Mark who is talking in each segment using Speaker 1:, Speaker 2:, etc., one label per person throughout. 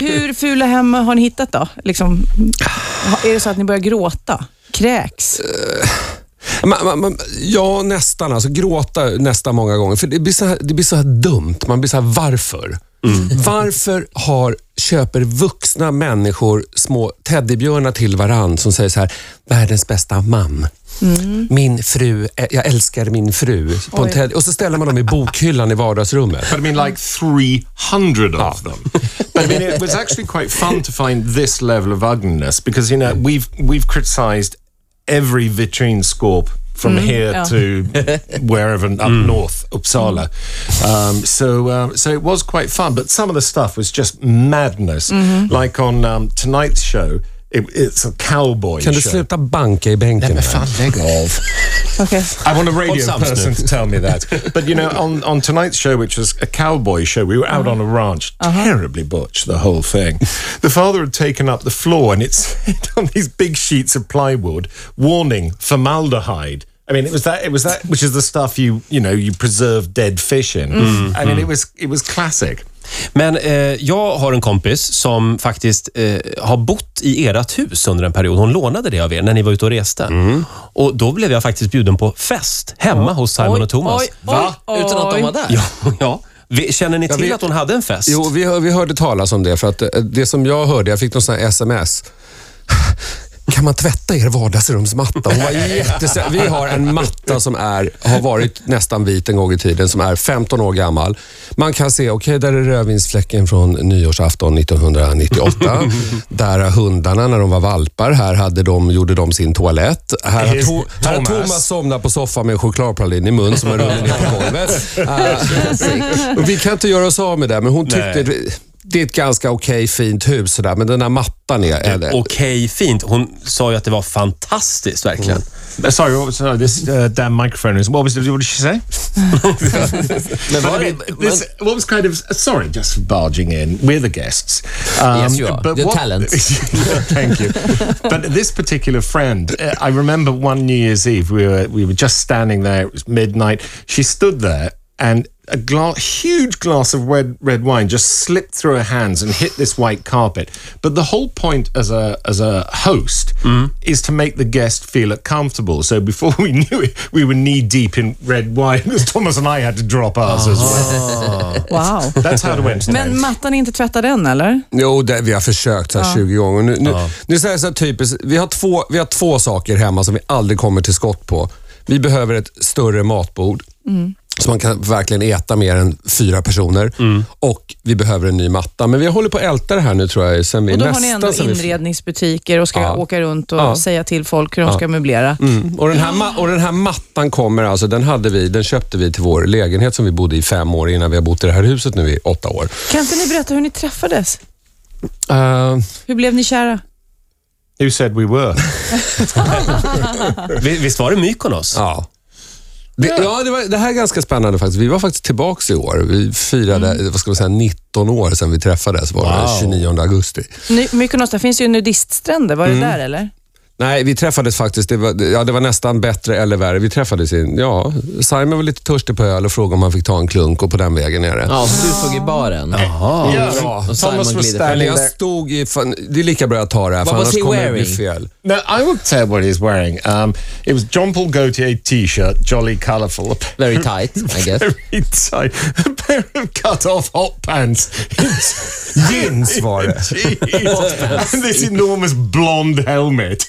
Speaker 1: Hur fula hem har ni hittat då? Liksom, är det så att ni börjar gråta? Kräks?
Speaker 2: Man, man, man, ja, nästan. Alltså, gråta nästan många gånger. För Det blir så här, det blir så här dumt. Man blir så här, varför? Varför har, köper vuxna människor små teddybjörnar till varann som säger så här, världens bästa man. Min fru, eh, jag älskar min fru. På en
Speaker 1: Oj.
Speaker 2: teddy, och så ställer man dem i bokhyllan i vardagsrummet.
Speaker 3: I mean, like 300 of them. But I mean, it was actually quite fun to find this level of ugliness because, you know, we've, we've criticized every vitrine scorp from here
Speaker 1: yeah.
Speaker 3: to wherever up north, Uppsala. Um, so, um, so it was quite fun, but some of the stuff was just madness. Like on um, tonight's show, it, it's a cowboy
Speaker 2: Kan du
Speaker 3: show.
Speaker 2: sluta banka i bänken?
Speaker 3: Men
Speaker 2: här?
Speaker 3: fan, lägg av.
Speaker 1: Okej.
Speaker 3: I want a radio person to tell me that. But you know, on, on tonight's show, which was a cowboy show, we were out on a ranch, uh-huh. terribly butch, the whole thing. The father had taken up the floor and it said on these big sheets of plywood, warning, formaldehyde. I mean, it was that. It was that, which is the stuff you you know you preserve dead fish in. Mm. I mean, it mm. was it was classic.
Speaker 4: Men eh, jag har en kompis som faktiskt eh, har bott i ert hus under en period. Hon lånade det av er när ni var ute och reste. Och Då blev jag faktiskt bjuden på fest hemma hos Simon och Thomas.
Speaker 1: Oj,
Speaker 5: Va?
Speaker 1: oj,
Speaker 5: Utan att de var
Speaker 1: oj.
Speaker 5: där?
Speaker 4: Ja, ja. Vi- Känner ni till
Speaker 2: vi-
Speaker 4: att hon hade en fest?
Speaker 2: Jo, vi, hör- vi hörde talas om det. För att eh, det som jag hörde, jag fick någon sån här sms. Kan man tvätta er vardagsrumsmatta? Hon var jättes... Vi har en matta som är, har varit nästan vit en gång i tiden, som är 15 år gammal. Man kan se, okej, där är rödvinsfläcken från nyårsafton 1998. där är hundarna när de var valpar. Här hade de, gjorde de sin toalett. Här har, to, här har
Speaker 3: Thomas.
Speaker 2: Somnat på soffan med en chokladpralin i mun som har runnit ner på golvet. Och vi kan inte göra oss av med det, men hon tyckte
Speaker 4: Nej.
Speaker 2: Det, är ett ganska okej fint hus sådär, men den där mattan är... är det.
Speaker 4: Okej, fint. Hon sa ju att det var fantastiskt, verkligen.
Speaker 3: Uh, sorry, uh, this uh, damn microphone? Is what was what did she say?
Speaker 5: Men var det,
Speaker 3: this, what was kind of sorry, just barging in. We're the guests. Um,
Speaker 5: Yes, you are.
Speaker 3: but
Speaker 5: You're
Speaker 3: what-
Speaker 5: talent.
Speaker 3: Thank you. but this particular friend, uh, I remember one New Year's Eve. We were we were just standing there. It was midnight. She stood there, and a gla- huge glass of red red wine just slipped through her hands and hit this white carpet. But the whole point as a as a host is to make the guest feel comfortable. So before we knew it, we were knee deep in red wine because Thomas and I had to drop ours as well.
Speaker 1: Wow.
Speaker 3: That's how it went.
Speaker 1: Men mattan är inte tvättad än, eller?
Speaker 2: Jo, det, vi har försökt så här 20 gånger. Nu, nu, nu säger jag så här typiskt, vi har, två, vi har två saker hemma som vi aldrig kommer till skott på. Vi behöver ett större matbord. Så man kan verkligen äta mer än fyra personer. Och vi behöver en ny matta. Men vi håller på att älta det här nu tror jag. Sen vi
Speaker 1: Och då har ni ändå inredningsbutiker och ska
Speaker 2: Ja.
Speaker 1: åka runt och
Speaker 2: Ja.
Speaker 1: säga till folk hur de ska möblera.
Speaker 2: Mm. Och, den här, och den här mattan kommer alltså, den, hade vi, den köpte vi till vår lägenhet som vi bodde i fem år innan vi har bott i det här huset nu i åtta år.
Speaker 1: Kan inte ni berätta hur ni träffades?
Speaker 2: Eh,
Speaker 1: Hur blev ni kära?
Speaker 3: Who said we were?
Speaker 4: Vi- Visst var det Mykonos?
Speaker 2: Ja. Det, ja, det, var, det här är ganska spännande faktiskt. Vi var faktiskt tillbaka i år. Vi firade, vad ska man säga, 19 år sedan vi träffades. Var det
Speaker 4: Wow.
Speaker 2: 29 augusti.
Speaker 1: Mykonos, där finns ju nudiststränder. Var det där eller?
Speaker 2: Nej, vi träffades faktiskt. Det var, ja, det var nästan bättre eller värre. Vi träffades i, ja, Simon var lite törstig på öl och frågade om han fick ta en klunk och på den vägen nere.
Speaker 5: Ja, så du stod i baren?
Speaker 2: Ja.
Speaker 5: Och Simon
Speaker 3: Thomas was
Speaker 5: glider
Speaker 3: standing
Speaker 5: fram.
Speaker 2: Eller jag
Speaker 3: there.
Speaker 2: stod i, fan, det är lika bra att ta det här, för
Speaker 5: What was
Speaker 2: annars
Speaker 5: he
Speaker 2: kommer det bli fel.
Speaker 3: No, I will tell what he's wearing. Um, it was John Paul Gaultier t-shirt, jolly colourful. pair-
Speaker 5: Very tight, I guess.
Speaker 3: Very tight. A pair of cut-off hot pants.
Speaker 2: Jeans var det.
Speaker 3: Jeez. and this enormous blonde helmet.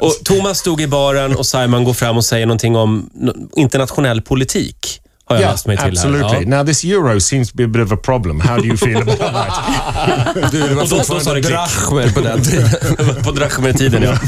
Speaker 4: Och Thomas stod i baren och Simon går fram och säger någonting om internationell politik. Har jag
Speaker 3: yeah,
Speaker 4: läst mig till
Speaker 3: absolutely.
Speaker 4: här. Ja.
Speaker 3: Now this euro seems to be a bit of a problem. How do you feel about that?
Speaker 2: Du, det var fortfarande drachmer på den tiden.
Speaker 4: På drachmer-tiden, ja.